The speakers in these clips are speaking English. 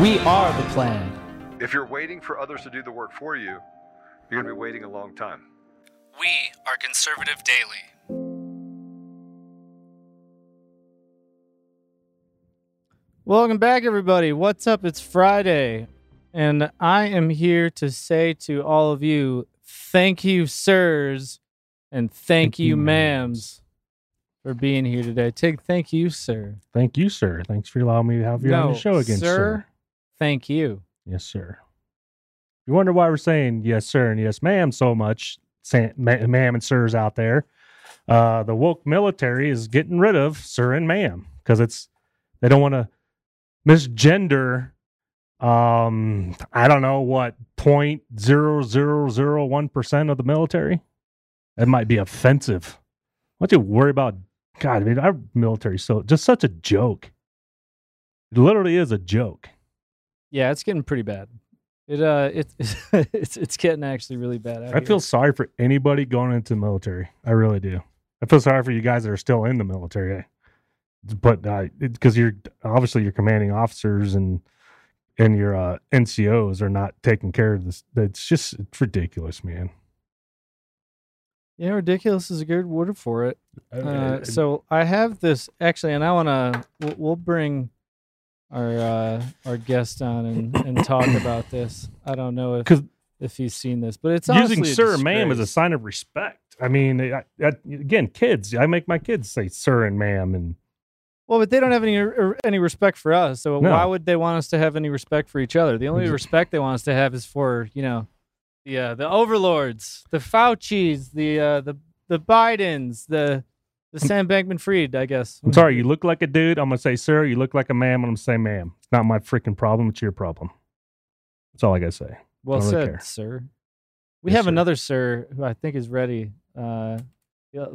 We are the plan. If you're waiting for others to do the work for you, you're going to be waiting a long time. We are Conservative Daily. Welcome back, everybody. What's up? It's Friday, and I am here to say to all of you, thank you, sirs, and thank, Thank you, you, ma'ams, for being here today. Take, thank you, sir. Thank you, sir. Thanks for allowing me to have you on the show again, sir. Thank you. Yes, sir. You wonder why we're saying yes, sir, and yes, ma'am so much, ma'am and sirs out there. Uh, the woke military is getting rid of sir and ma'am because it's they don't want to misgender. Um, I don't know what point zero zero zero one percent of the military. That might be offensive. Why don't you worry about God? I mean, our military so just such a joke. It literally is a joke. Yeah, it's getting pretty bad. It uh, it, it's it's getting actually really bad. Out I here. feel sorry for anybody going into the military. I really do. I feel sorry for you guys that are still in the military. But because you're obviously your commanding officers and and your uh, NCOs are not taking care of this. It's just it's ridiculous, man. Yeah, ridiculous is a good word for it. Uh, Uh, so I have this actually, and I want to. We'll, we'll bring our uh, our guest on and, and talk about this. I don't know if if he's seen this, but it's using sir, and ma'am as a sign of respect. I mean, I, I, again, kids. I make my kids say sir and ma'am, and Well, but they don't have any er, any respect for us. So No. why would they want us to have any respect for each other? The only respect they want us to have is for you know, the uh, the overlords, the Fauci's, the uh, the the Bidens, the the Sam Bankman Fried. I guess. I'm sorry, you look like a dude. I'm gonna say sir. You look like a ma'am. I'm gonna say ma'am. It's not my freaking problem. It's your problem. That's all I gotta say. Well really said, care. sir. We Yes, have sir. another sir who I think is ready. Uh,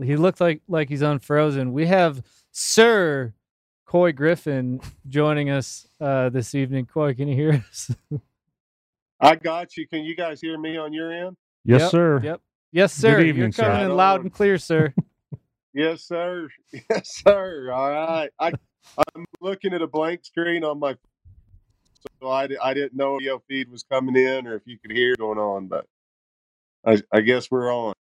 he looked like like he's unfrozen. We have Sir Couy Griffin joining us uh, this evening. Couy, can you hear us? I got you. Can you guys hear me on your end? Yes, Yep, sir. Yep. Yes, sir. evening, You're sir. coming in loud and clear, sir. Yes, sir. Yes, sir. All right. I I'm looking at a blank screen on my so I, I didn't know if your feed was coming in or if you could hear going on, but I I guess we're on.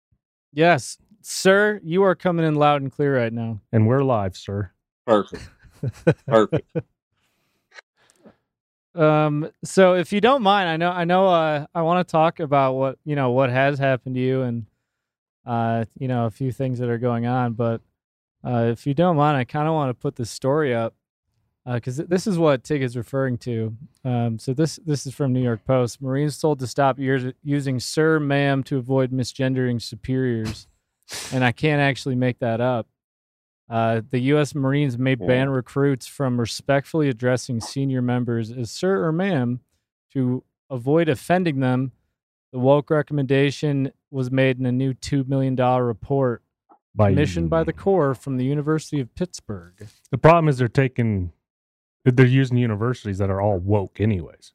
yes, sir. You are coming in loud and clear right now. And we're live, sir. Perfect. Perfect. Um, so if you don't mind, I know, I know, uh, I want to talk about what you know, what has happened to you, and uh, you know, a few things that are going on. But uh, if you don't mind, I kind of want to put this story up because this is what Tig is referring to. Um, so this this is from New York Post. Marines told to stop years, using "sir," "ma'am" to avoid misgendering superiors, and I can't actually make that up. Uh, the U.S. Marines may ban recruits from respectfully addressing senior members as sir or ma'am to avoid offending them. The woke recommendation was made in a new $2 million report By commissioned by the Corps from the University of Pittsburgh. The problem is they're taking, they're using universities that are all woke, anyways.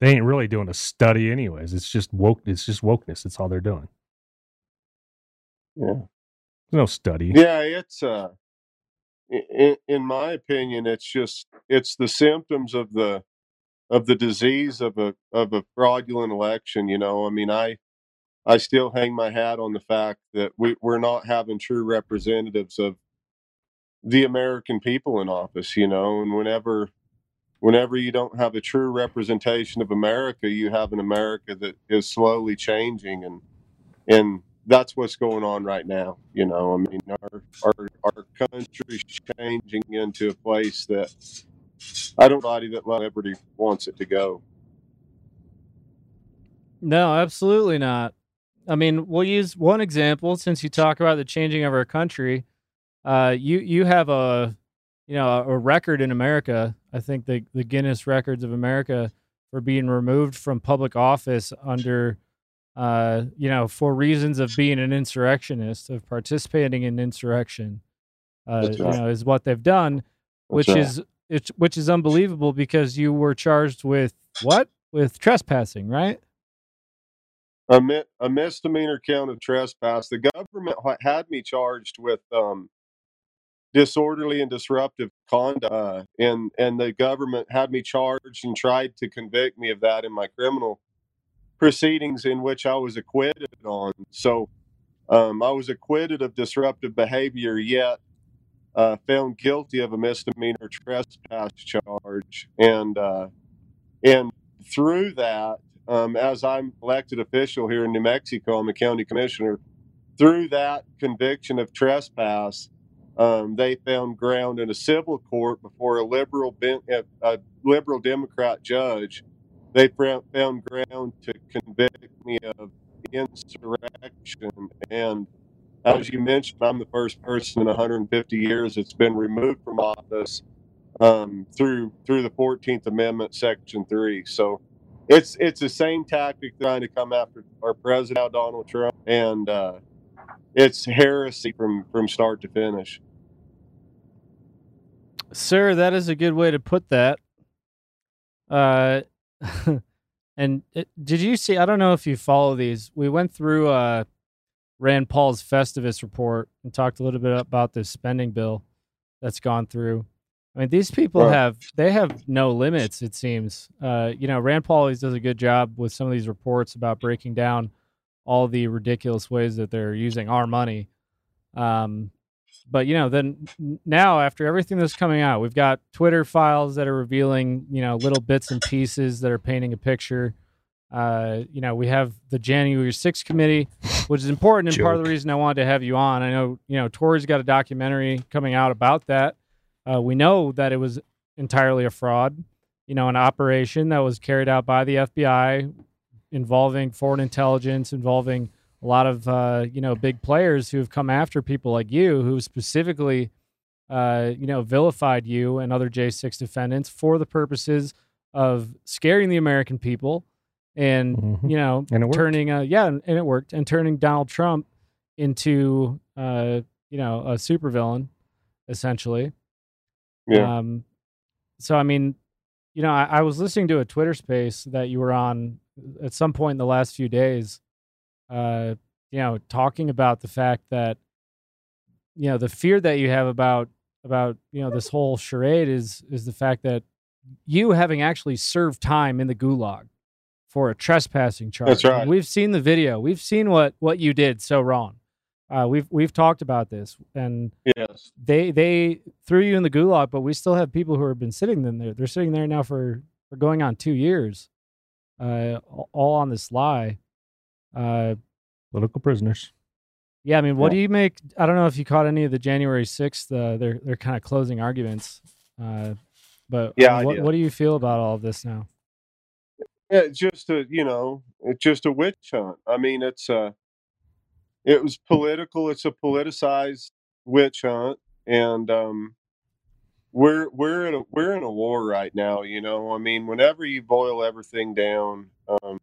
They ain't really doing a study, anyways. It's just woke. It's just wokeness. It's all they're doing. Yeah. There's no study. Yeah, it's uh in, in my opinion it's just it's the symptoms of the of the disease of a of a fraudulent election, you know. I mean, I I still hang my hat on the fact that we, we're not having true representatives of the American people in office, you know, and whenever whenever you don't have a true representation of America, you have an America that is slowly changing, and and that's what's going on right now. You know, I mean, our our our country's changing into a place that I don't body that liberty wants it to go. No, absolutely not. I mean, we'll use one example since you talk about the changing of our country. Uh, you you have a you know a record in America. I think the the Guinness Records of America for being removed from public office under uh, you know for reasons of being an insurrectionist of participating in insurrection. Uh, That's you right. know is what they've done, which right. is it's which is unbelievable because you were charged with what with trespassing, right? A, mi- a misdemeanor count of trespass. The government ha- had me charged with um, disorderly and disruptive conduct, uh, and and the government had me charged and tried to convict me of that in my criminal proceedings, in which I was acquitted on. So um, I was acquitted of disruptive behavior, yet uh, found guilty of a misdemeanor trespass charge, and uh, and through that, um, as I'm elected official here in New Mexico, I'm a county commissioner. Through that conviction of trespass, um, they found ground in a civil court before a liberal a, liberal Democrat judge. They found ground to convict me of insurrection, and as you mentioned, I'm the first person in 150 years that's been removed from office um, through through the Fourteenth Amendment, Section Three. So it's it's the same tactic trying to come after our president now, Donald Trump, and uh, it's heresy from from start to finish. Sir, that is a good way to put that. Uh, and it, did you see? I don't know if you follow these. We went through uh, Rand Paul's Festivus report and talked a little bit about the spending bill that's gone through. I mean, these people Right. have they have no limits. It seems. Uh, you know, Rand Paul always does a good job with some of these reports about breaking down all the ridiculous ways that they're using our money. Um, but you know, then now after everything that's coming out, we've got Twitter files that are revealing you know little bits and pieces that are painting a picture. Uh, you know, we have the January 6th committee, which is important and part of the reason I wanted to have you on. I know you know Tori's got a documentary coming out about that. Uh, we know that it was entirely a fraud. You know, an operation that was carried out by the FBI involving foreign intelligence, involving a lot of uh, you know big players who have come after people like you, who specifically uh, you know vilified you and other J6 defendants for the purposes of scaring the American people and Mhm. you know And turning uh, yeah and and it worked and turning Donald Trump into uh, you know a supervillain essentially. Yeah, Um, so I mean, you know, I, I was listening to a Twitter space that you were on at some point in the last few days. Uh, you know, talking about the fact that you know the fear that you have about about you know this whole charade is is the fact that you having actually served time in the gulag for a trespassing charge. That's right. And We've seen the video. We've seen what what you did so wrong. Uh, we've we've talked about this, and yes, they they threw you in the gulag, but we still have people who have been sitting in there. They're sitting there now for for going on two years, uh, all on this lie. Uh, Political prisoners. yeah, I mean, what do you make? I don't know if you caught any of the January sixth. Uh, they're they're kind of closing arguments. Uh, but Yeah, I mean, what, what do you feel about all of this now? Yeah, just a you know, it's just a witch hunt. I mean, it's a, it was political. It's a politicized witch hunt, and um, we're we're in a we're in a war right now. You know, I mean, whenever you boil everything down, um,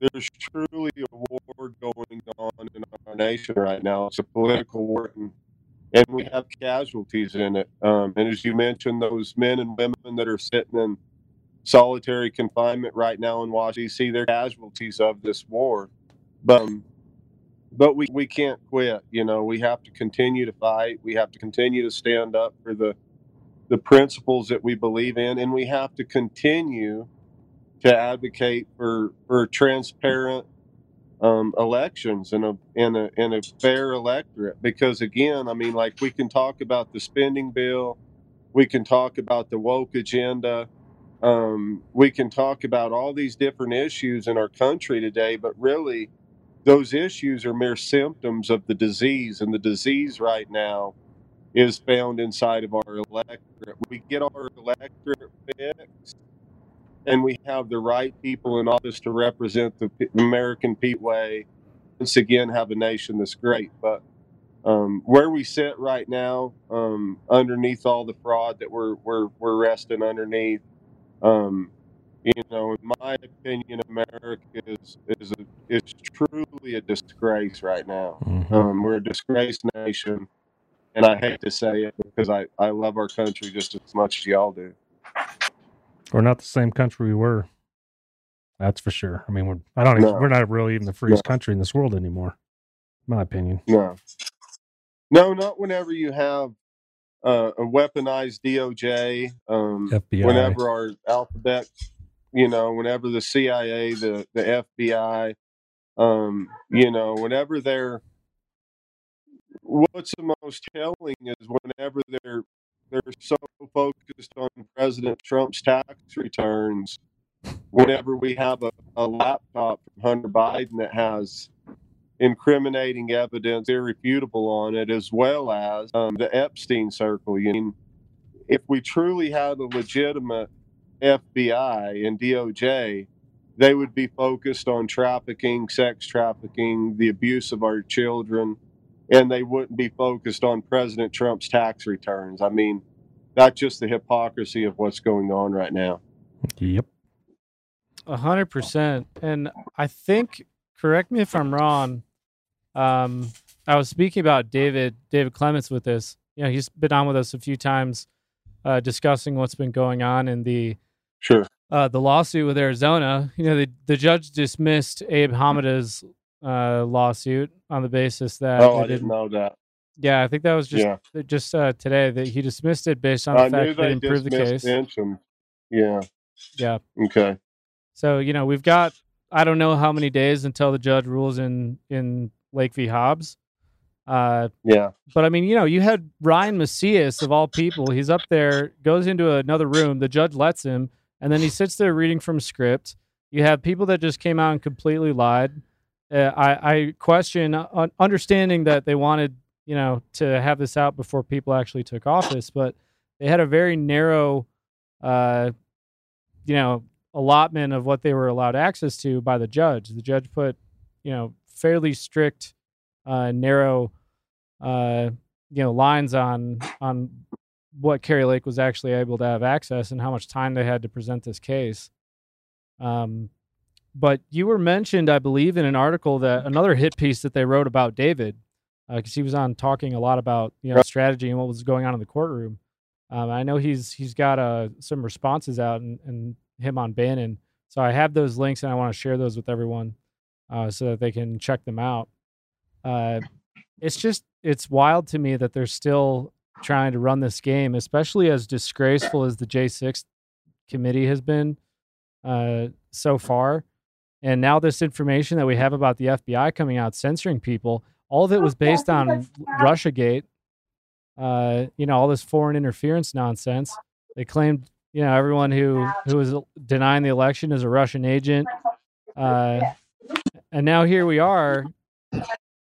there's truly a war going on in our nation right now. It's a political war, and, and we have casualties in it. Um, and as you mentioned, those men and women that are sitting in solitary confinement right now in Washington D.C. They're casualties of this war, but um, but we we can't quit. You know, we have to continue to fight. We have to continue to stand up for the the principles that we believe in, and we have to continue to advocate for for transparent um, elections and a in a in a fair electorate. Because again, I mean, like we can talk about the spending bill, we can talk about the woke agenda. Um, we can talk about all these different issues in our country today, but really, those issues are mere symptoms of the disease, and the disease right now is found inside of our electorate. We get our electorate fixed, and we have the right people in office to represent the American people way. Once again, have a nation that's great. But um, where we sit right now, um, underneath all the fraud that we're we're we're resting underneath, um, you know, in my opinion, America is is a, is truly a disgrace right now. Mhm. Um, we're a disgraced nation, and I hate to say it because I I love our country just as much as y'all do. We're not the same country we were. That's for sure. I mean, we're I don't even, No. we're not really even the freest No. country in this world anymore. My opinion. No, no, not whenever you have uh, a weaponized DOJ. Um, FBI. whenever our alphabet, you know, whenever the CIA, the the FBI, um, you know, whenever they're what's the most telling is whenever they're they're so focused on President Trump's tax returns. Whenever we have a, a laptop from Hunter Biden that has incriminating evidence, irrefutable on it, as well as um, the Epstein circle. You know, if we truly had a legitimate FBI and DOJ, they would be focused on trafficking, sex trafficking, the abuse of our children, and they wouldn't be focused on President Trump's tax returns. I mean, that's just the hypocrisy of what's going on right now. Yep. A hundred percent. And I think, correct me if I'm wrong. Um, I was speaking about David David Clements with this. You know, he's been on with us a few times, uh, discussing what's been going on in the Sure. uh, the lawsuit with Arizona. You know, the the judge dismissed Abe Hamadeh's uh, lawsuit on the basis that Oh, I didn't know that. Yeah, I think that was just Yeah. just uh, today that he dismissed it based on the knew fact that they didn't prove the case. Yeah. Yeah. Okay. So you know we've got I don't know how many days until the judge rules in in Lake v. Hobbs. Uh, Yeah. but I mean, you know, you had Ryan Macias of all people. He's up there, goes into another room. The judge lets him, and then he sits there reading from script. You have people that just came out and completely lied. Uh, I, I question uh, understanding that they wanted, you know, to have this out before people actually took office, but they had a very narrow, uh, you know, allotment of what they were allowed access to by the judge. The judge put, you know, fairly strict, uh, narrow, uh, you know, lines on on what Kari Lake was actually able to have access and how much time they had to present this case. Um, but you were mentioned, I believe, in an article that another hit piece that they wrote about David, because he was on talking a lot about you know strategy and what was going on in the courtroom. Um, I know he's he's got uh, some responses out and, and him on Bannon, so I have those links and I want to share those with everyone uh, so that they can check them out. Uh, it's just it's wild to me that they're still trying to run this game, especially as disgraceful as the J6 committee has been uh, so far. And now this information that we have about the FBI coming out censoring people, all of it was based on RussiaGate. Uh, you know, all this foreign interference nonsense. They claimed, you know, everyone who who was denying the election is a Russian agent. Uh, and now here we are.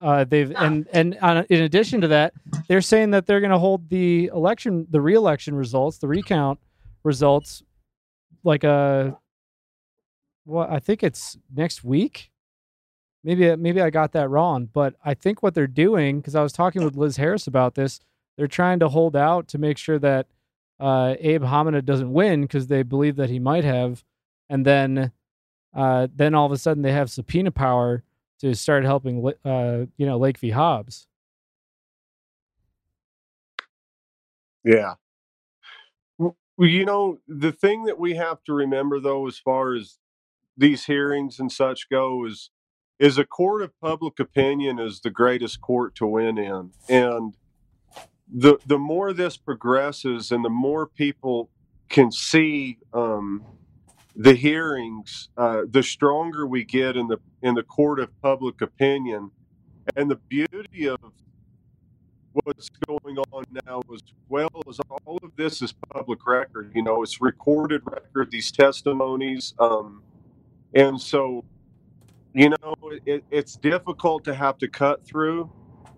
Uh, they've and and on, in addition to that, they're saying that they're going to hold the election, the re-election results, the recount results, like a well, I think it's next week. Maybe maybe I got that wrong, but I think what they're doing because I was talking with Liz Harris about this, they're trying to hold out to make sure that uh, Abe Hamadeh doesn't win because they believe that he might have, and then uh, then all of a sudden they have subpoena power to start helping, uh, you know, Lake v. Hobbs. Yeah. Well, you know, the thing that we have to remember, though, as far as these hearings and such go, is is a court of public opinion is the greatest court to win in, and the the more this progresses, and the more people can see um, the hearings, uh, the stronger we get in the in the court of public opinion, and the beauty of what's going on now as well as all of this is public record. You know, it's recorded record, these testimonies. Um, and so, you know, it, it's difficult to have to cut through,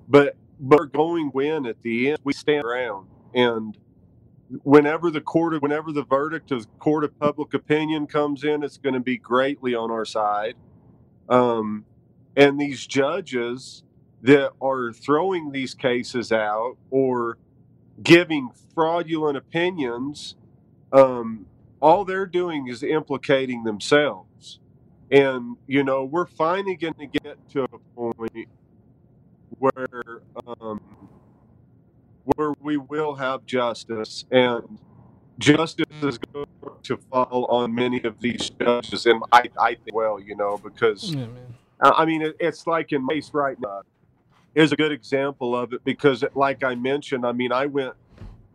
but, but we're going win at the end. We stand around. And whenever the court, of, whenever the verdict of court of public opinion comes in, it's going to be greatly on our side. Um, and these judges, that are throwing these cases out or giving fraudulent opinions, um, all they're doing is implicating themselves. And, you know, we're finally going to get to a point where, um, where we will have justice and justice is going to fall on many of these judges. And I, I think, well, you know, because, Yeah, I mean, it, it's like in case right now is a good example of it because, like I mentioned, I mean, I went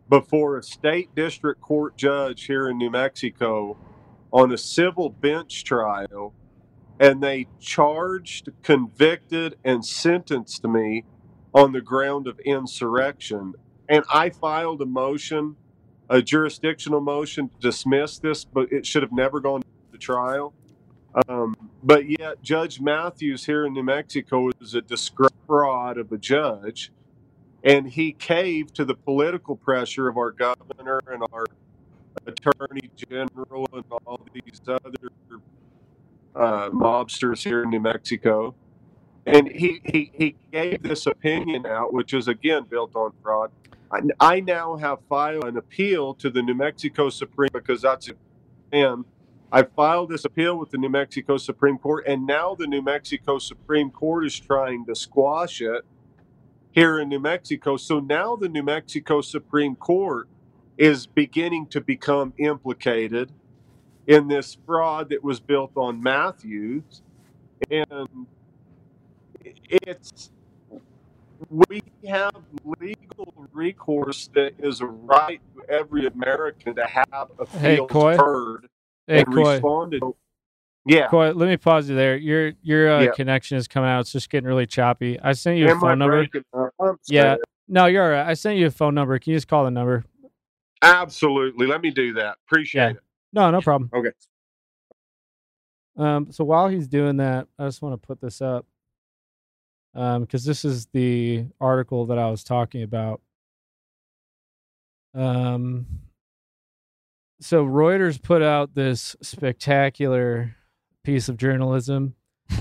before a state district court judge here in New Mexico on a civil bench trial, and they charged, convicted, and sentenced me on the ground of insurrection. And I filed a motion, a jurisdictional motion to dismiss this, but it should have never gone to trial. Um, but yet, Judge Matthews here in New Mexico is a fraud of a judge, and he caved to the political pressure of our governor and our attorney general and all these other uh, mobsters here in New Mexico. And he, he, he gave this opinion out, which is again built on fraud. I, I now have filed an appeal to the New Mexico Supreme because that's and I filed this appeal with the New Mexico Supreme Court, and now the New Mexico Supreme Court is trying to squash it here in New Mexico. So now the New Mexico Supreme Court is beginning to become implicated in this fraud that was built on Matthews. And it's we have legal recourse that is a right to every American to have Hey, appeals Couy. heard Hey, and Couy. responded. Yeah. Couy, let me pause you there. Your your uh, Yeah. connection is coming out. It's just getting really choppy. I sent you a Am I phone number. I'm Yeah. No, you're all right. I sent you a phone number. Can you just call the number? Absolutely. Let me do that. Appreciate Yeah. it. No, no problem. Okay. Um, so while he's doing that, I just want to put this up because this is the article that I was talking about. Um, so Reuters put out this spectacular piece of journalism.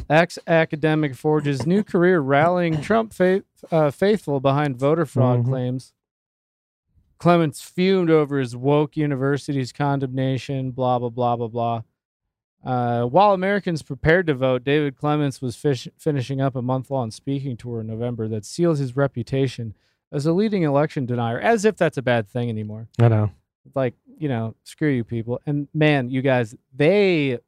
Ex academic forges new career rallying Trump faith, uh, faithful behind voter fraud Mhm. claims. Clements fumed over his woke university's condemnation, blah, blah, blah, blah, blah. Uh, while Americans prepared to vote, David Clements was fish- finishing up a month long speaking tour in November that sealed his reputation as a leading election denier, as if that's a bad thing anymore. I know. Like, you know, screw you people. And man, you guys, they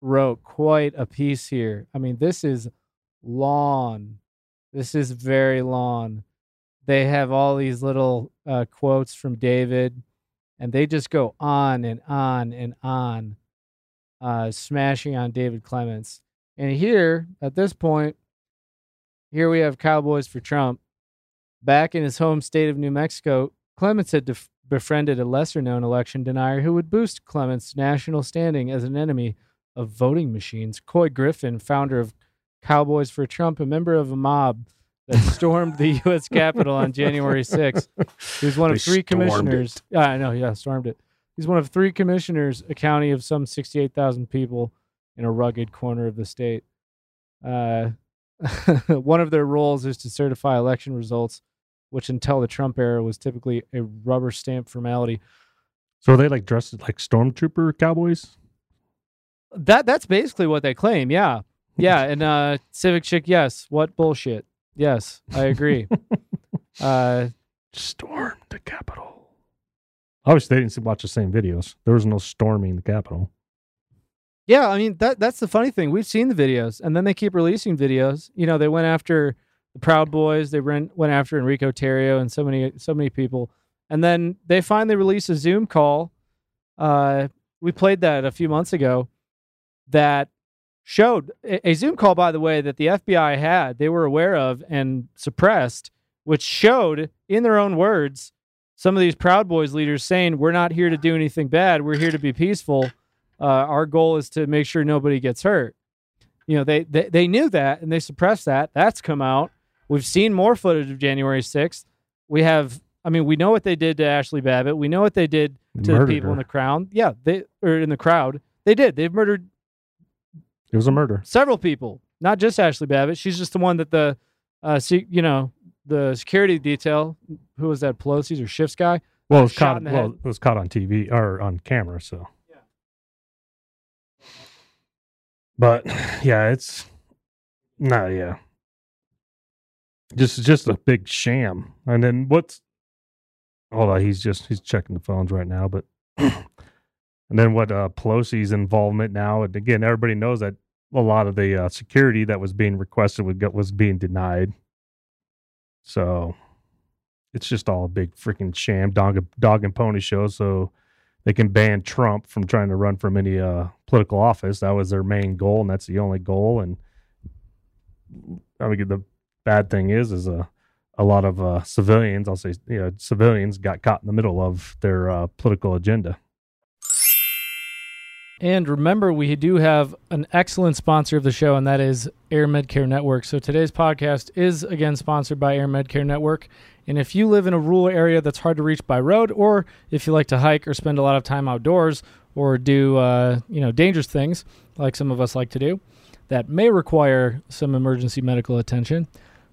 wrote quite a piece here. I mean, this is long. This is very long. They have all these little uh, quotes from David, and they just go on and on and on, uh, smashing on David Clements. And here, at this point, here we have Cowboys for Trump. Back in his home state of New Mexico, Clements had def- befriended a lesser known election denier who would boost Clements' national standing as an enemy of voting machines. Couy Griffin, founder of Cowboys for Trump, a member of a mob that stormed the U.S. Capitol on January 6th. He was one of three commissioners. I know. Yeah, stormed it. He's one of three commissioners, a county of some 68,000 people in a rugged corner of the state. Uh, one of their roles is to certify election results, which until the Trump era was typically a rubber stamp formality. So are they like dressed like stormtrooper cowboys? That that's basically what they claim. Yeah, yeah. And uh, Civic Chick, yes. What bullshit? Yes, I agree. uh, Storm the Capitol. Obviously, they didn't watch the same videos. There was no storming the Capitol. Yeah, I mean that that's the funny thing. We've seen the videos, and then they keep releasing videos. You know, they went after the Proud Boys, they went went after Enrique Tarrio, and so many so many people, and then they finally released a Zoom call. Uh, we played that a few months ago. That showed a, a Zoom call, by the way, that the FBI had. They were aware of and suppressed which showed in their own words some of these Proud Boys leaders saying, "We're not here to do anything bad. We're here to be peaceful. Uh, our goal is to make sure nobody gets hurt." You know, they, they they knew that and they suppressed that. That's come out. We've seen more footage of January 6th. We have, I mean, we know what they did to Ashley Babbitt. We know what they did to the people in the crowd. Yeah, they or in the crowd. They did. They've murdered It was a murder. several people, not just Ashley Babbitt. She's just the one that the, uh, se- you know, the security detail. Who was that? Pelosi's or Schiff's guy? Well, it was caught. Well, head. it was caught on TV or on camera. So. Yeah. But yeah, it's no, yeah, just just a big sham. And then what's? Hold on, he's just he's checking the phones right now. But and then what? Uh, Pelosi's involvement now, and again, everybody knows that a lot of the uh, security that was being requested was was being denied. So it's just all a big freaking sham dog dog and pony show. So they can ban Trump from trying to run from any uh, political office. That was their main goal, and that's the only goal. And I mean, the bad thing is, is a a lot of uh, civilians, I'll say, you know, civilians got caught in the middle of their uh, political agenda. And remember, we do have an excellent sponsor of the show, and that is Air Medcare Network. So today's podcast is again sponsored by Air Medcare Network. And if you live in a rural area that's hard to reach by road, or if you like to hike or spend a lot of time outdoors, or do uh, you know dangerous things like some of us like to do, that may require some emergency medical attention,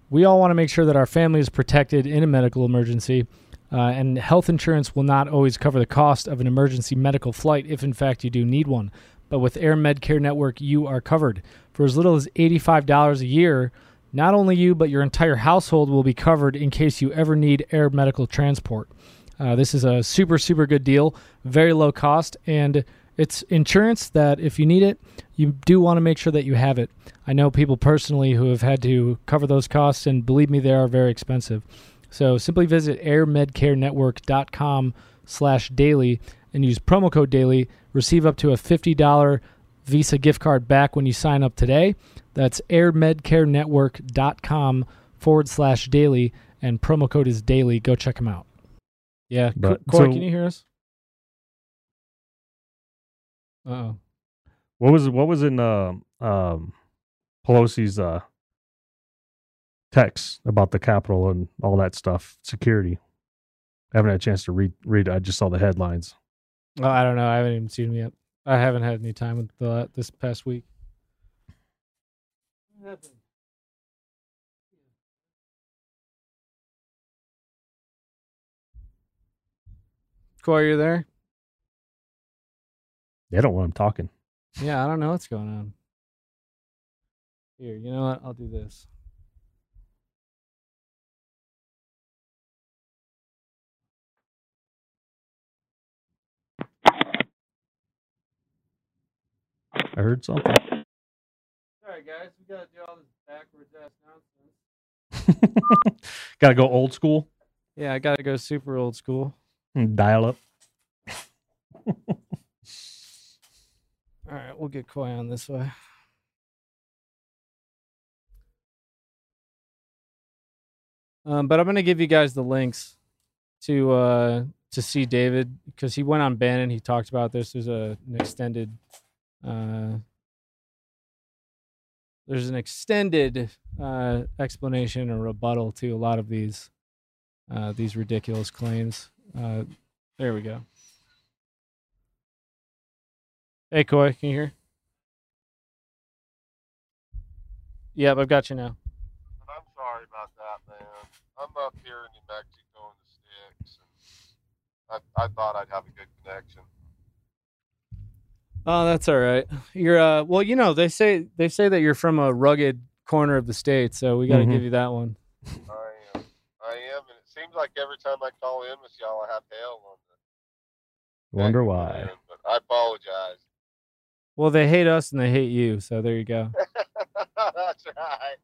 we all want to make sure that our family is protected in a medical emergency. Uh, and health insurance will not always cover the cost of an emergency medical flight if, in fact, you do need one. But with Air Medcare Network, you are covered. For as little as $85 a year, not only you, but your entire household will be covered in case you ever need air medical transport. Uh, this is a super, super good deal, very low cost, and it's insurance that if you need it, you do want to make sure that you have it. I know people personally who have had to cover those costs, and believe me, they are very expensive. So simply visit airmedcarenetwork.com slash daily and use promo code daily. Receive up to a $50 Visa gift card back when you sign up today. That's airmedcarenetwork.com forward slash daily and promo code is daily. Go check them out. Yeah. But- Corey, so- can you hear us? Uh-oh. What was what was in uh, um, Pelosi's uh, text about the Capitol and all that stuff, security? I haven't had a chance to read read. it. I just saw the headlines. Oh, I don't know. I haven't even seen them yet. I haven't had any time with the, uh, this past week. Corey, you there? They don't want him talking. Yeah, I don't know what's going on. Here, you know what? I'll do this. I heard something. Sorry, guys. We got to do all this backwards ass nonsense. Got to go old school Yeah, I got to go super old school. dial up. All right, we'll get Couy on this way. Um, but I'm gonna give you guys the links to uh to see David because he went on Bannon. He talked about this. There's a an extended uh there's an extended uh explanation or rebuttal to a lot of these uh these ridiculous claims. Uh there we go. Hey, Couy, can you hear? Yep, I've got you now. I'm sorry about that, man. I'm up here in New Mexico in the sticks, and I, I thought I'd have a good connection. Oh, that's all right. You're uh, well, you know, they say they say that you're from a rugged corner of the state, so we got to Mhm. give you that one. I am, I am, and it seems like every time I call in with y'all, I have hell on the. Wonder why. end, But I apologize. Well, they hate us and they hate you, so there you go. That's right.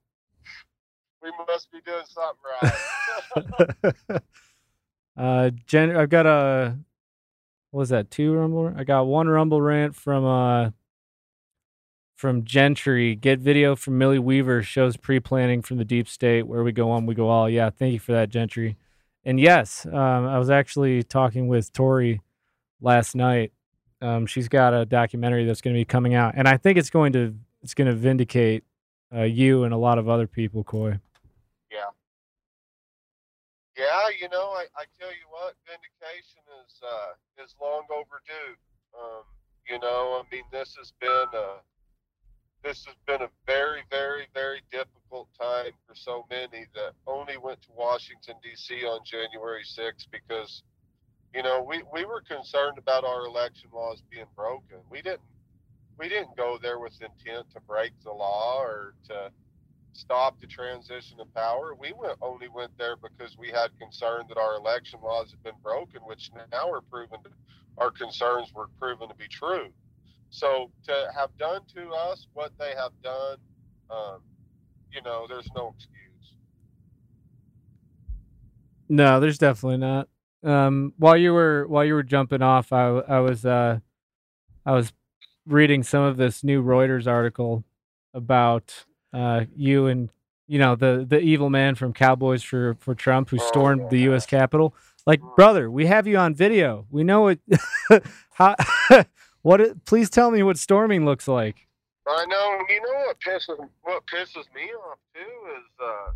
We must be doing something right. uh, Jen, I've got a what was that two rumble? I got one rumble rant from uh from Gentry. Get video from Millie Weaver shows pre planning from the deep state. Where we go on, we go all. Yeah, thank you for that, Gentry. And yes, um, I was actually talking with Tori last night. Um, she's got a documentary that's going to be coming out, and I think it's going to it's going to vindicate uh, you and a lot of other people, Couy. Yeah. You know, I, I tell you what, vindication is uh, is long overdue. Um, you know, I mean, this has been a this has been a very, very, very difficult time for so many that only went to Washington D.C. on January 6th because, you know, we, we were concerned about our election laws being broken. We didn't we didn't go there with intent to break the law or to stop the transition of power. We went only went there because we had concern that our election laws had been broken, which now are proven to, our concerns were proven to be true. So to have done to us what they have done, um, you know, there's no excuse. No, there's definitely not. Um, while you were while you were jumping off, I I was uh, I was reading some of this new Reuters article about uh, you and you know the the evil man from Cowboys for for Trump who stormed the U.S. Capitol. Like, brother, we have you on video. We know it. how what? It, please tell me what storming looks like. I know. You know what pisses what pisses me off too is, uh,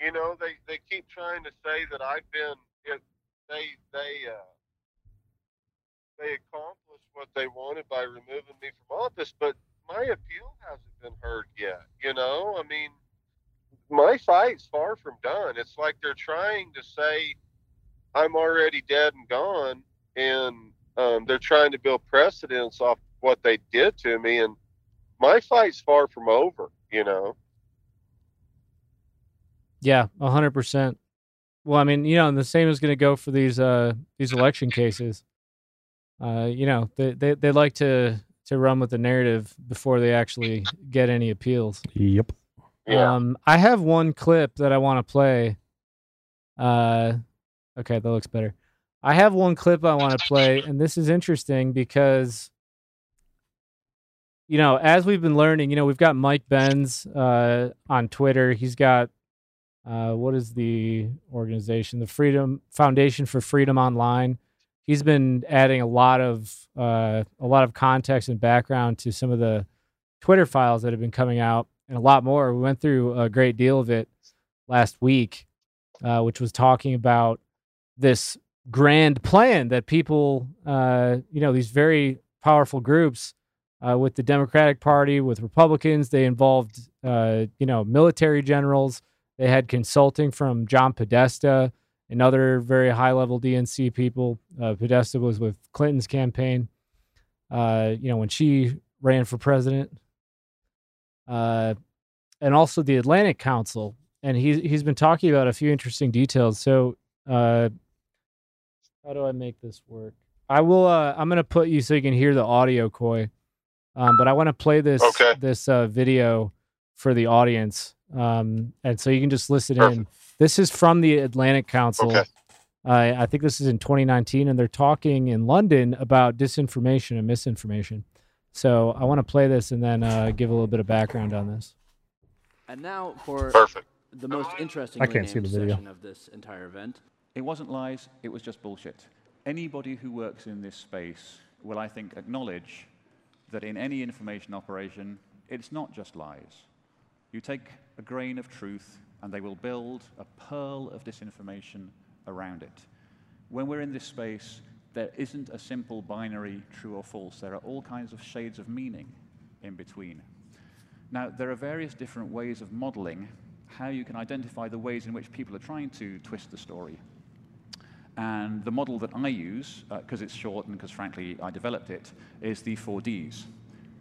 you know, they they keep trying to say that I've been. It, they they uh, they accomplished what they wanted by removing me from office, but my appeal hasn't been heard yet. You know, I mean, my fight's far from done. It's like they're trying to say I'm already dead and gone, and um, they're trying to build precedence off what they did to me, and my fight's far from over. You know. Yeah, hundred percent. Well, I mean, you know, and the same is going to go for these uh these election cases. Uh, you know, they, they they like to to run with the narrative before they actually get any appeals. Yep. Yeah. Um, I have one clip that I want to play. Uh, okay, that looks better. I have one clip I want to play, and this is interesting because, you know, as we've been learning, you know, we've got Mike Benz uh, on Twitter. He's got uh, what is the organization? The Freedom Foundation for Freedom Online. He's been adding a lot of uh, a lot of context and background to some of the Twitter files that have been coming out, and a lot more. We went through a great deal of it last week, uh, which was talking about this grand plan that people, uh, you know, these very powerful groups uh, with the Democratic Party, with Republicans, they involved, uh, you know, military generals. They had consulting from John Podesta and other very high level DNC people. Uh, Podesta was with Clinton's campaign, uh, you know, when she ran for president. Uh, and also the Atlantic Council. And he's, he's been talking about a few interesting details. So, uh, how do I make this work? I will, uh, I'm going to put you so you can hear the audio, Couy. Um, but I want to play this, Okay. this uh, video for the audience. Um, and so you can just listen in. Perfect. This is from the Atlantic Council. Okay. Uh, I think this is in 2019, and they're talking in London about disinformation and misinformation. So I want to play this and then uh, give a little bit of background on this. And now for Perfect. the most interesting I can't see the video. session of this entire event. It wasn't lies, it was just bullshit. Anybody who works in this space will, I think, acknowledge that in any information operation, it's not just lies. You take a grain of truth and they will build a pearl of disinformation around it. When we're in this space, there isn't a simple binary true or false. There are all kinds of shades of meaning in between. Now, there are various different ways of modeling how you can identify the ways in which people are trying to twist the story. And the model that I use, uh, because it's short and because frankly I developed it, is the four Ds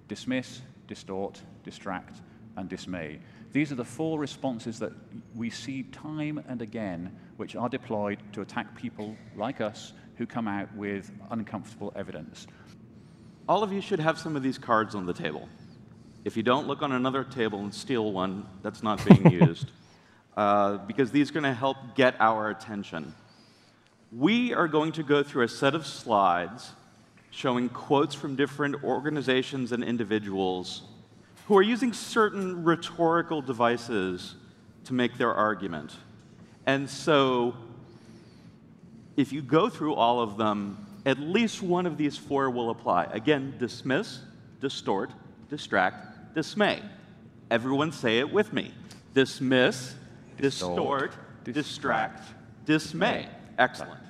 dismiss, distort, distract, and dismay. These are the four responses that we see time and again, which are deployed to attack people like us who come out with uncomfortable evidence. All of you should have some of these cards on the table. If you don't, look on another table and steal one that's not being used, uh, because these are going to help get our attention. We are going to go through a set of slides showing quotes from different organizations and individuals who are using certain rhetorical devices to make their argument. And so, if you go through all of them, at least one of these four will apply. Again, dismiss, distort, distract, dismay. Everyone say it with me. Dismiss, distort, distract, dismay. Excellent.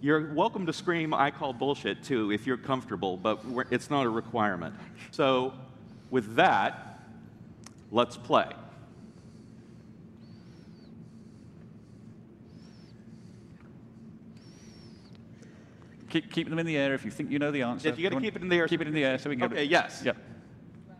You're welcome to scream, I call bullshit too, if you're comfortable, but it's not a requirement. So, with that, let's play. Keep, keep them in the air if you think you know the answer. If you got to keep it in the air. Keep it in the air so we can Okay, get yes. Yep.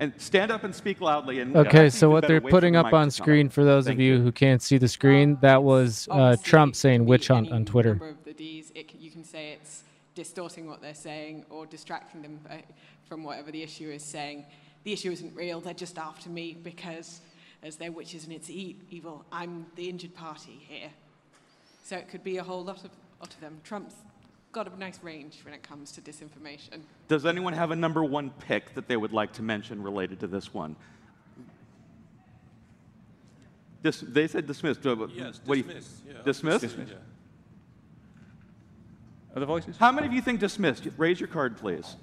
And stand up and speak loudly. And Okay, actually so what they're putting the up on screen for those Thank of you who can't see the screen, that was uh, Trump saying witch hunt on Twitter. of the D's, it, you can say it's distorting what they're saying or distracting them uh, from whatever the issue is saying. The issue isn't real, they're just after me because, as they're witches and it's e- evil, I'm the injured party here. So it could be a whole lot of, lot of them. Trump's got a nice range when it comes to disinformation. Does anyone have a number one pick that they would like to mention related to this one? Dis- they said dismissed. Yes, what do you- dismiss, yeah. Dismiss? Dismiss. Other voices? How many of you think dismissed? Raise your card, please.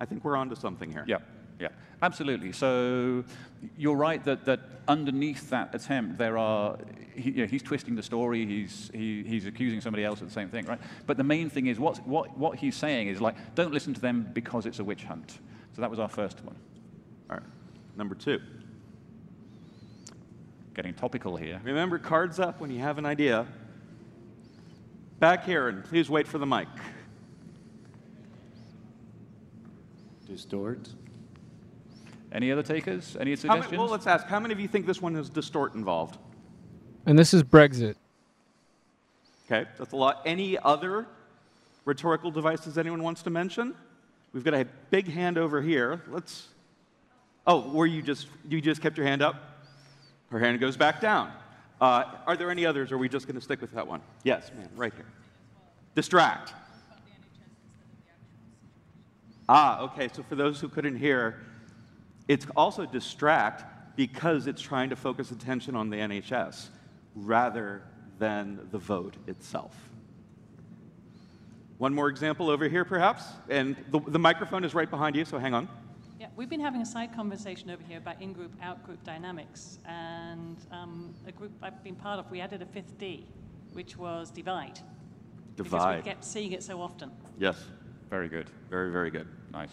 I think we're onto something here. Yeah, yeah, absolutely. So you're right that, that underneath that attempt, there are, he, you know, he's twisting the story, he's, he, he's accusing somebody else of the same thing, right? But the main thing is what's, what, what he's saying is like, don't listen to them because it's a witch hunt. So that was our first one. All right, number two. Getting topical here. Remember, cards up when you have an idea. Back here, and please wait for the mic. Distort. Any other takers? Any How many- suggestions? well, let's ask. How many of you think this one has distort involved? And this is Brexit. Okay, that's a lot. Any other rhetorical devices anyone wants to mention? We've got a big hand over here. Let's. Oh, were you just you just kept your hand up? Her hand goes back down. Uh, are there any others? Or are we just going to stick with that one? Yes, ma'am, right here. Distract. Ah, okay. So for those who couldn't hear, it's also distract because it's trying to focus attention on the NHS rather than the vote itself. One more example over here, perhaps. And the, the microphone is right behind you, so hang on. Yeah, we've been having a side conversation over here about in-group, out-group dynamics, and um, a group I've been part of, we added a fifth D, which was divide. Divide. Because we kept seeing it so often. Yes. Very good. Very, very good. Nice.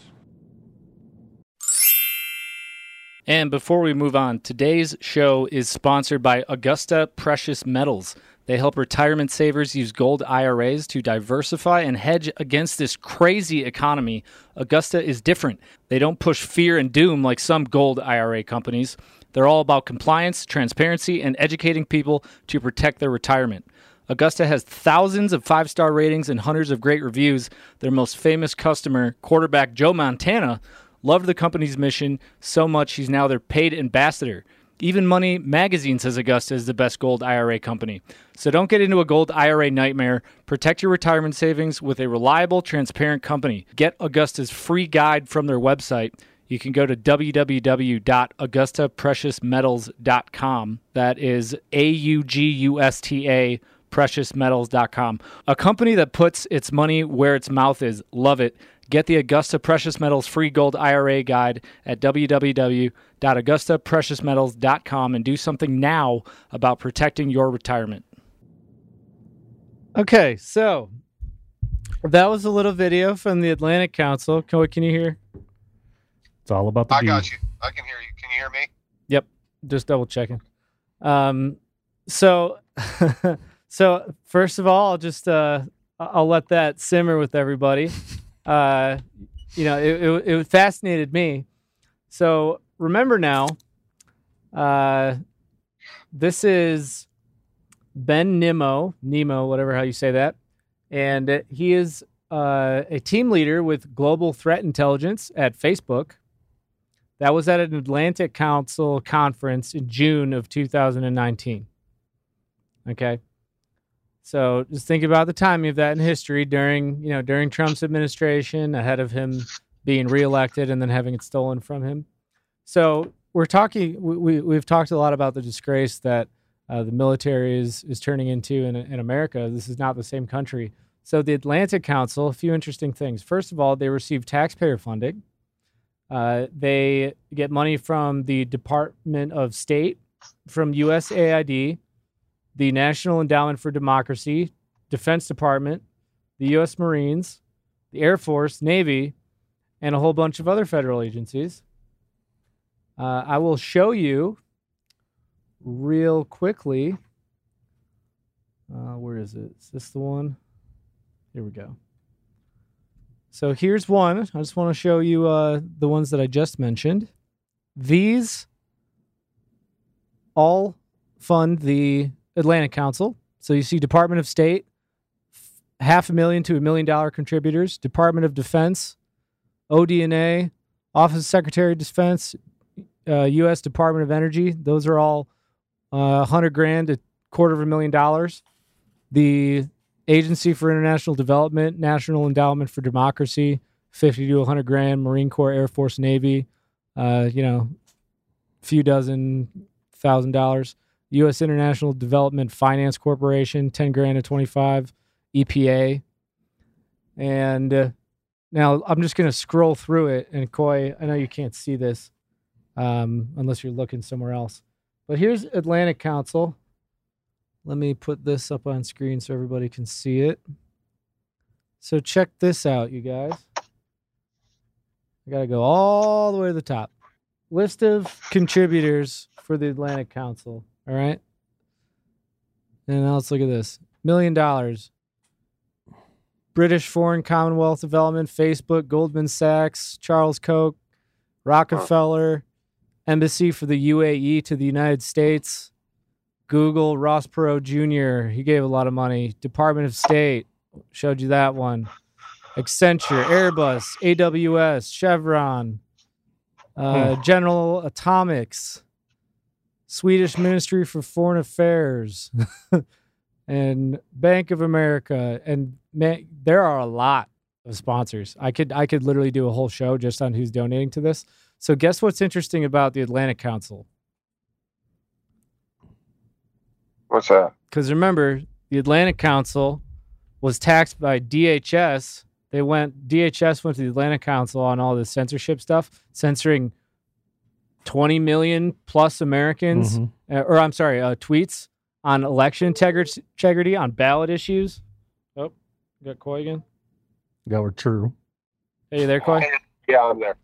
And before we move on, today's show is sponsored by Augusta Precious Metals. They help retirement savers use gold IRAs to diversify and hedge against this crazy economy. Augusta is different. They don't push fear and doom like some gold IRA companies. They're all about compliance, transparency, and educating people to protect their retirement. Augusta has thousands of five star ratings and hundreds of great reviews. Their most famous customer, quarterback Joe Montana, loved the company's mission so much he's now their paid ambassador. Even Money Magazine says Augusta is the best gold IRA company. So don't get into a gold IRA nightmare. Protect your retirement savings with a reliable, transparent company. Get Augusta's free guide from their website. You can go to www.augustapreciousmetals.com. That is A U G U S T A preciousmetals.com. A company that puts its money where its mouth is. Love it. Get the Augusta Precious Metals free gold IRA guide at www.augustapreciousmetals.com and do something now about protecting your retirement. Okay, so that was a little video from the Atlantic Council. Can, what can you hear? It's all about the I D. got you. I can hear you. Can you hear me? Yep, just double checking. Um, so, so first of all, I'll just uh, I'll let that simmer with everybody. Uh, you know, it, it it fascinated me. So remember now, uh, this is Ben Nemo, Nemo, whatever how you say that, and he is uh, a team leader with Global Threat Intelligence at Facebook. That was at an Atlantic Council conference in June of 2019. Okay. So just think about the timing of that in history during, you know, during Trump's administration, ahead of him being reelected and then having it stolen from him. So we're talking. We, we we've talked a lot about the disgrace that uh, the military is is turning into in in America. This is not the same country. So the Atlantic Council, a few interesting things. First of all, they receive taxpayer funding. Uh, they get money from the Department of State, from USAID, the National Endowment for Democracy, Defense Department, the U.S. Marines, the Air Force, Navy, and a whole bunch of other federal agencies. Uh, I will show you real quickly. Uh, where is it? Is this the one? Here we go. So here's one. I just want to show you uh, the ones that I just mentioned. These all fund the Atlantic Council. So you see Department of State, half a million to a million dollar contributors. Department of Defense, ODNA, Office of Secretary of Defense, uh, U.S. Department of Energy. Those are all uh, a uh, hundred grand, a quarter of a million dollars. The Agency for International Development, National Endowment for Democracy, 50 to 100 grand, Marine Corps, Air Force, Navy, uh, you know, a few dozen thousand dollars. U.S. International Development Finance Corporation, 10 grand to 25, EPA. And uh, now I'm just going to scroll through it. And Couy, I know you can't see this um, unless you're looking somewhere else. But here's Atlantic Council. Let me put this up on screen so everybody can see it. So check this out, you guys. I got to go all the way to the top. List of contributors for the Atlantic Council. All right. And now let's look at this million dollars. British Foreign Commonwealth Development, Facebook, Goldman Sachs, Charles Koch, Rockefeller, Embassy for the UAE to the United States, Google, Ross Perot Jr., he gave a lot of money. Department of State, showed you that one. Accenture, Airbus, AWS, Chevron, uh, hmm. General Atomics, Swedish Ministry for Foreign Affairs, and Bank of America. And man, there are a lot of sponsors. I could I could literally do a whole show just on who's donating to this. So guess what's interesting about the Atlantic Council? What's that? Because remember, the Atlantic Council was taxed by DHS. They went DHS went to the Atlantic Council on all the censorship stuff, censoring 20 million plus Americans, mm-hmm. uh, or I'm sorry, uh, tweets on election integrity, on ballot issues. Oh, got Couy again. Yeah, we're true. Hey, you there, Couy? Yeah, I'm there.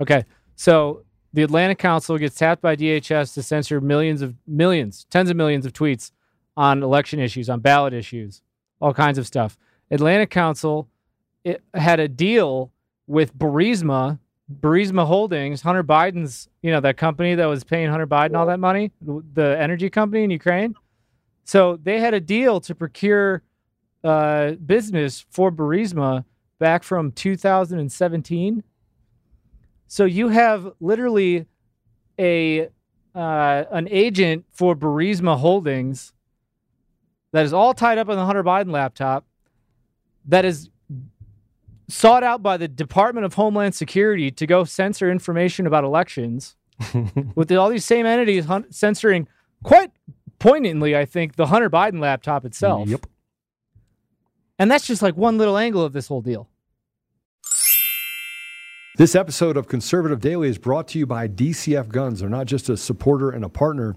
Okay, so the Atlantic Council gets tapped by DHS to censor millions of millions, tens of millions of tweets on election issues, on ballot issues, all kinds of stuff. Atlantic Council it had a deal with Burisma, Burisma Holdings, Hunter Biden's, you know, that company that was paying Hunter Biden all that money, the energy company in Ukraine. So they had a deal to procure uh, business for Burisma back from 2017. So you have literally a uh, an agent for Burisma Holdings that is all tied up on the Hunter Biden laptop that is sought out by the Department of Homeland Security to go censor information about elections with all these same entities hun- censoring quite poignantly, I think, the Hunter Biden laptop itself. Yep. And that's just like one little angle of this whole deal. This episode of Conservative Daily is brought to you by DCF Guns. They're not just a supporter and a partner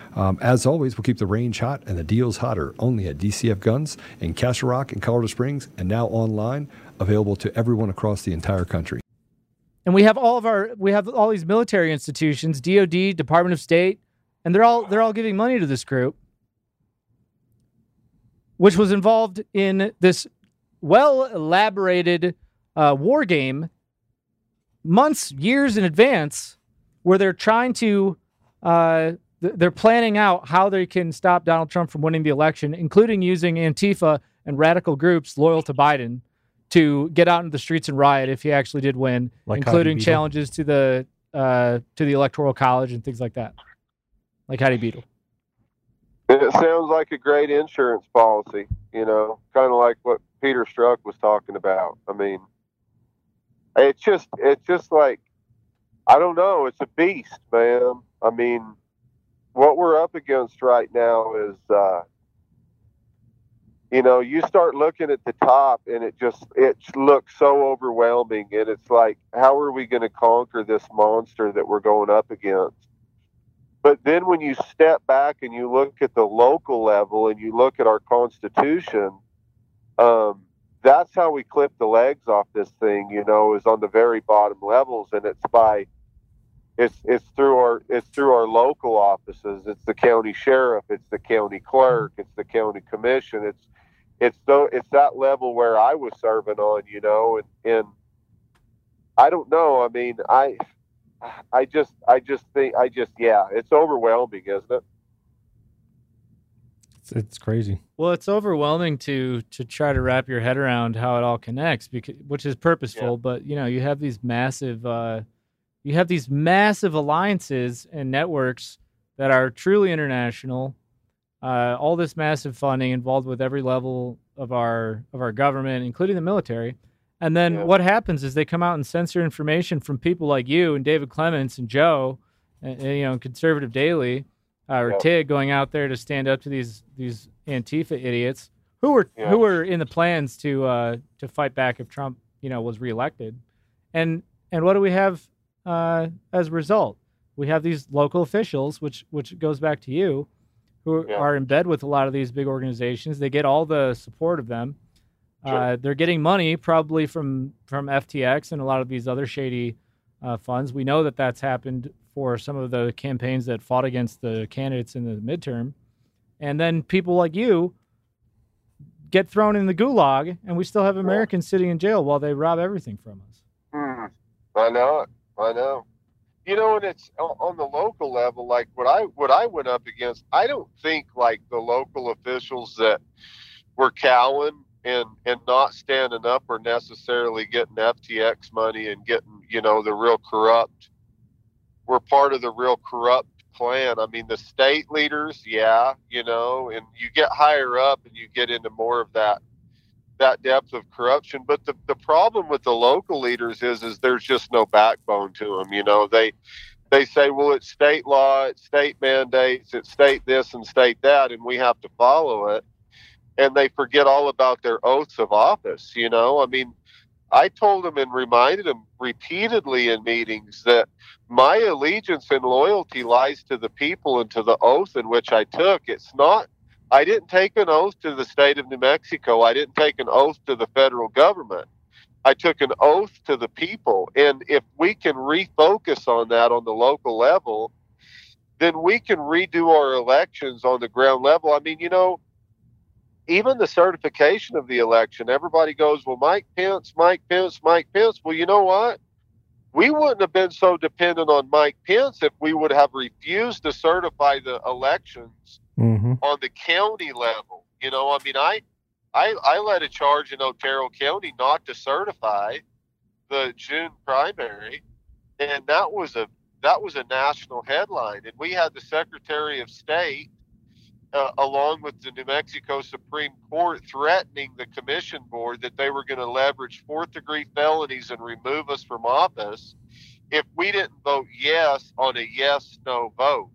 Um, as always, we'll keep the range hot and the deals hotter only at DCF Guns in Castle Rock and Colorado Springs and now online, available to everyone across the entire country. And we have all of our we have all these military institutions, DoD, Department of State, and they're all they're all giving money to this group, which was involved in this well elaborated uh, war game months, years in advance, where they're trying to uh, they're planning out how they can stop Donald Trump from winning the election, including using Antifa and radical groups loyal to Biden to get out into the streets and riot if he actually did win, Like including challenges to the uh, to the electoral college and things like that, like Heidi Beetle. It sounds like a great insurance policy, you know, kind of like what Peter Strzok was talking about. I mean, it's just, it's just like, I don't know, it's a beast, man. I mean, what we're up against right now is, uh, you know, you start looking at the top and it just, it looks so overwhelming. And it's like, how are we going to conquer this monster that we're going up against? But then when you step back and you look at the local level and you look at our constitution, um, that's how we clip the legs off this thing, you know, is on the very bottom levels. And it's by, it's, it's through our, it's through our local offices. It's the county sheriff. It's the county clerk. It's the county commission. It's, it's so, it's that level where I was serving on, you know, and, and I don't know. I mean, I, I just, I just think, I just, yeah, it's overwhelming, isn't it? It's, it's crazy. Well, it's overwhelming to to try to wrap your head around how it all connects, because which is purposeful. But you know, you have these massive, uh, you have these massive alliances and networks that are truly international. Uh, all this massive funding involved with every level of our of our government, including the military. And then what happens is they come out and censor information from people like you and David Clements and Joe, and, and, you know, Conservative Daily, uh, or Yeah. Tig going out there to stand up to these these Antifa idiots who were who were in the plans to uh, to fight back if Trump you know was reelected, and and what do we have uh, as a result? We have these local officials, which which goes back to you, who are in bed with a lot of these big organizations. They get all the support of them. Uh, they're getting money probably from from FTX and a lot of these other shady uh, funds. We know that that's happened for some of the campaigns that fought against the candidates in the midterm, and then people like you get thrown in the gulag, and we still have Americans sitting in jail while they rob everything from us. Hmm. I know it. I know. You know, and it's on the local level. Like what I what I went up against. I don't think like the local officials that were cowing and and not standing up or necessarily getting FTX money and getting you know the real corrupt. Were part of the real corrupt plan. I mean, the state leaders, yeah, you know, and you get higher up and you get into more of that that depth of corruption. But the, the problem with the local leaders is is there's just no backbone to them. You know, they they say, well, it's state law, it's state mandates, it's state this and state that, and we have to follow it. And they forget all about their oaths of office. You know, I mean, I told them and reminded them repeatedly in meetings that my allegiance and loyalty lies to the people and to the oath in which I took. It's not I didn't take an oath to the state of New Mexico. I didn't take an oath to the federal government. I took an oath to the people. And if we can refocus on that on the local level, then we can redo our elections on the ground level. I mean, you know, even the certification of the election, everybody goes, well, Mike Pence, Mike Pence, Mike Pence. Well, you know what? We wouldn't have been so dependent on Mike Pence if we would have refused to certify the elections Mm-hmm. on the county level. You know, I mean, I, I, I led a charge in Otero County not to certify the June primary, and that was a that was a national headline. And we had the Secretary of State uh, along with the New Mexico Supreme Court threatening the commission board that they were going to leverage fourth degree felonies and remove us from office if we didn't vote yes on a yes no vote.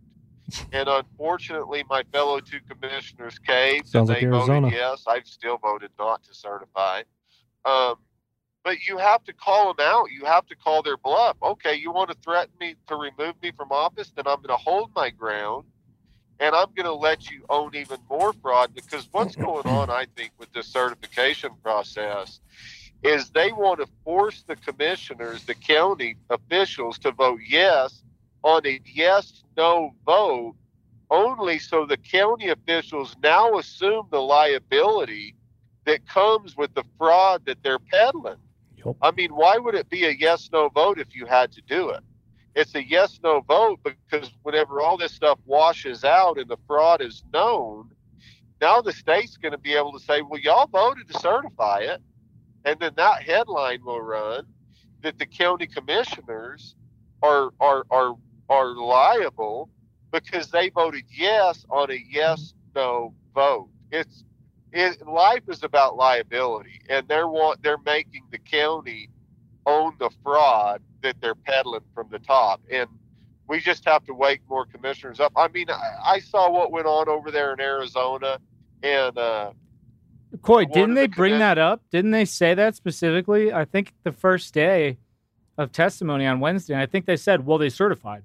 And unfortunately, my fellow two commissioners caved Sounds and like they Arizona. voted yes. I've still voted not to certify. Um, but you have to call them out. You have to call their bluff. Okay, you want to threaten me to remove me from office? Then I'm going to hold my ground and I'm going to let you own even more fraud because what's going on, I think, with this certification process is they want to force the commissioners, the county officials, to vote yes on a yes no vote only so the county officials now assume the liability that comes with the fraud that they're peddling. I mean, why would it be a yes no vote if you had to do it? It's a yes no vote because whenever all this stuff washes out and the fraud is known, now the state's going to be able to say, well, y'all voted to certify it. And then that headline will run that the county commissioners are, are, are, are liable because they voted yes on a yes no vote. It's it, life is about liability, and they're want they're making the county own the fraud that they're peddling from the top, and we just have to wake more commissioners up. I mean, I, I saw what went on over there in Arizona, and uh, Couy, didn't they the bring that up? Didn't they say that specifically? I think the first day of testimony on Wednesday, I think they said, "Well, they certified."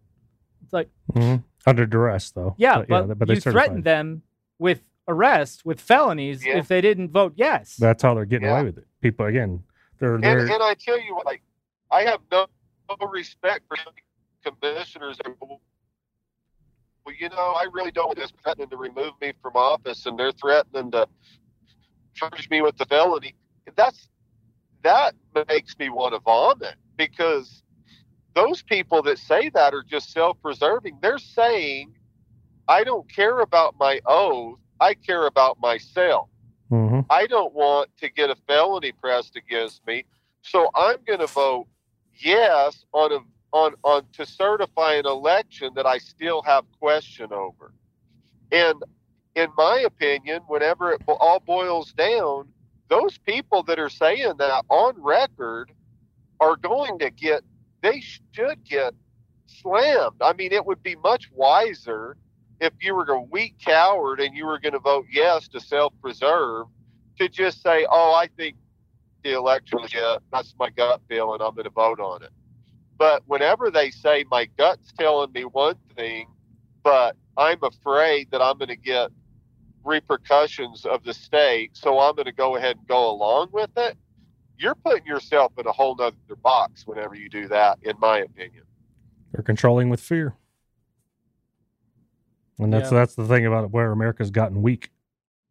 It's like, Mhm. Under duress, though. yeah, but, yeah, but they you threatened them with arrest, with felonies, if they didn't vote yes. That's how they're getting Yeah. away with it. People again, they're and, they're and I tell you what, like, I have no, no respect for commissioners. Well, you know, I really don't want this threatening to remove me from office, and they're threatening to charge me with the felony. That's that makes me want to vomit because those people that say that are just self-preserving. They're saying, "I don't care about my oath. I care about myself." Mhm. I don't want to get a felony pressed against me, so I'm going to vote yes on a on on to certify an election that I still have question over. And in my opinion, whenever it all boils down, those people that are saying that on record are going to get they should get slammed. I mean, it would be much wiser if you were a weak coward and you were going to vote yes to self-preserve to just say, "Oh, I think the election is yeah, that's my gut feeling. I'm going to vote on it." But whenever they say my gut's telling me one thing, but I'm afraid that I'm going to get repercussions of the state, so I'm going to go ahead and go along with it. You're putting yourself in a whole nother box whenever you do that, in my opinion. they're controlling with fear. And that's Yeah. that's the thing about where America's gotten weak.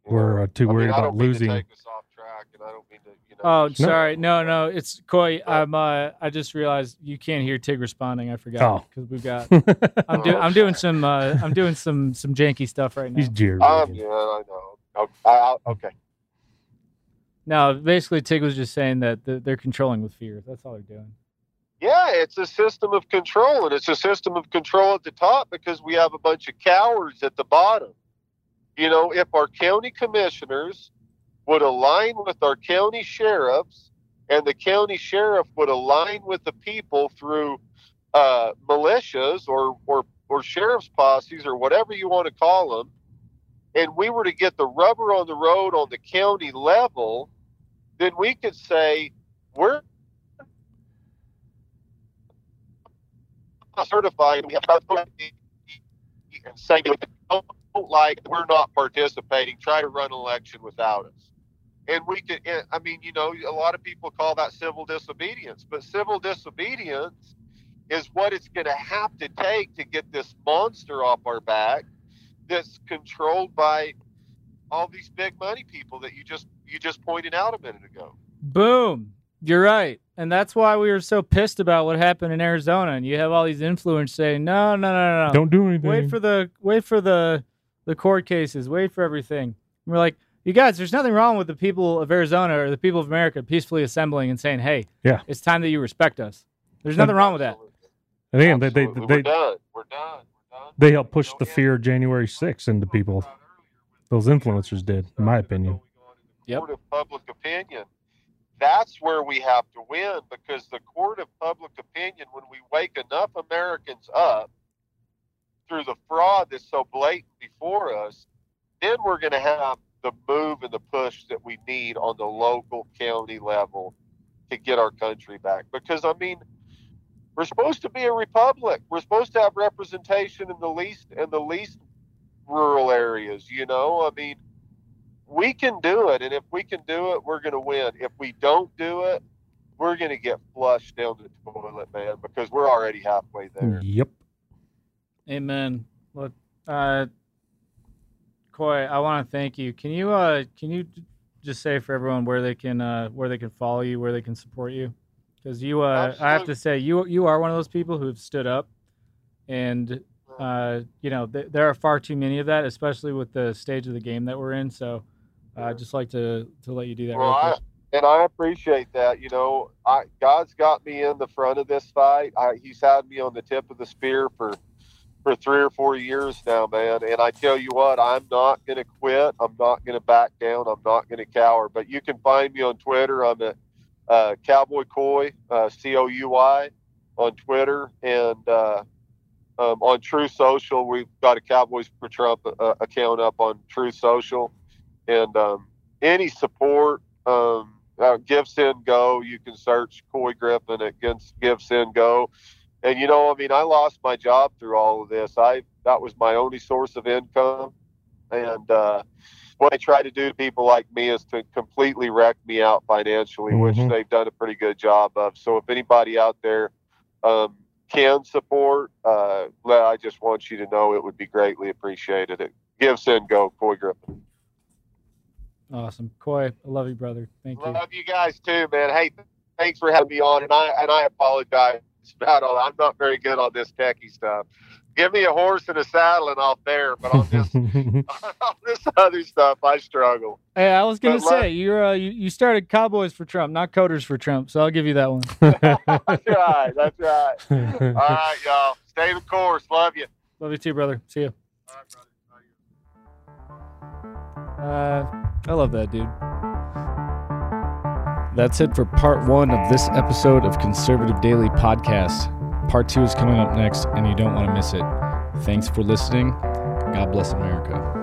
We're uh, too I worried I about mean to losing. take us off track, and I don't mean to, you know. Oh, sorry. No, no, it's Couy. I'm. Uh, I just realized you can't hear Tig responding. I forgot Oh. because we've got. I'm, do, I'm doing some. Uh, I'm doing some some janky stuff right now. He's jeering. Um, yeah, I know. Oh, I, I, okay. No, basically, Tig was just saying that they're controlling with fear. That's all they're doing. Yeah, it's a system of control, and it's a system of control at the top because we have a bunch of cowards at the bottom. You know, if our county commissioners would align with our county sheriffs, and the county sheriff would align with the people through uh, militias or, or or sheriff's posses or whatever you want to call them, and we were to get the rubber on the road on the county level, then we could say we're certified. We have and say we don't like we're not participating. Try to run an election without us. And we could. I mean, you know, a lot of people call that civil disobedience, but civil disobedience is what it's going to have to take to get this monster off our back that's controlled by all these big money people that you just you just pointed out a minute ago. Boom. You're right. And that's why we were so pissed about what happened in Arizona. And you have all these influencers saying, no, no, no, no. Don't do anything. Wait for the wait for the the court cases. Wait for everything. And we're like, you guys, there's nothing wrong with the people of Arizona or the people of America peacefully assembling and saying, hey, Yeah. it's time that you respect us. There's nothing wrong with that. And again, they they We're they, done. We're done. they help push the fear of January 6th into people. Those influencers did, in my opinion. court of public opinion. That's where we have to win because the court of public opinion, when we wake enough Americans up through the fraud that's so blatant before us, then we're going to have the move and the push that we need on the local county level to get our country back. Because, I mean, we're supposed to be a republic. We're supposed to have representation in the least in the least rural areas, you know? I mean, we can do it, and if we can do it, we're going to win. If we don't do it, we're going to get flushed down the toilet, man, because we're already halfway there. Yep. Amen. Look, uh, Couy, I want to thank you. Can you uh, can you just say for everyone where they can uh, where they can follow you, where they can support you? Because you, uh, I have to say, you you are one of those people who have stood up, and uh, you know th- there are far too many of that, especially with the stage of the game that we're in. So, uh, I'd just like to to let you do that. Well, real I, and I appreciate that. You know, I God's got me in the front of this fight. I, he's had me on the tip of the spear for for three or four years now, man. And I tell you what, I'm not going to quit. I'm not going to back down. I'm not going to cower. But you can find me on Twitter. I'm at uh, Cowboy Couy, uh, C O U Y, on Twitter, and uh, um, on Truth Social. We've got a Cowboys for Trump uh, account up on Truth Social, and um, any support. Um, uh, Go. You can search Couy Griffin at Send Go. And you know, I mean, I lost my job through all of this. I that was my only source of income, and uh, what I try to do to people like me is to completely wreck me out financially, which Mhm. they've done a pretty good job of. So if anybody out there um, can support, uh, I just want you to know it would be greatly appreciated. It Give Send Go, Couy Griffin. Awesome, Couy. I love you, brother. Thank you. Love you guys too, man. Hey, thanks for having me on, and I and I apologize about all. I'm not very good on this techie stuff. Give me a horse and a saddle, and I'll fare. But on this on this other stuff, I struggle. Hey, I was gonna But say you're uh, you, you started Cowboys for Trump, not Coders for Trump. So I'll give you that one. That's right. That's right. all right, y'all. Stay the course. Love you. Love you too, brother. See you. Uh, I love that dude. That's it for part one of this episode of Conservative Daily Podcast. Part two is coming up next, and you don't want to miss it. Thanks for listening. God bless America.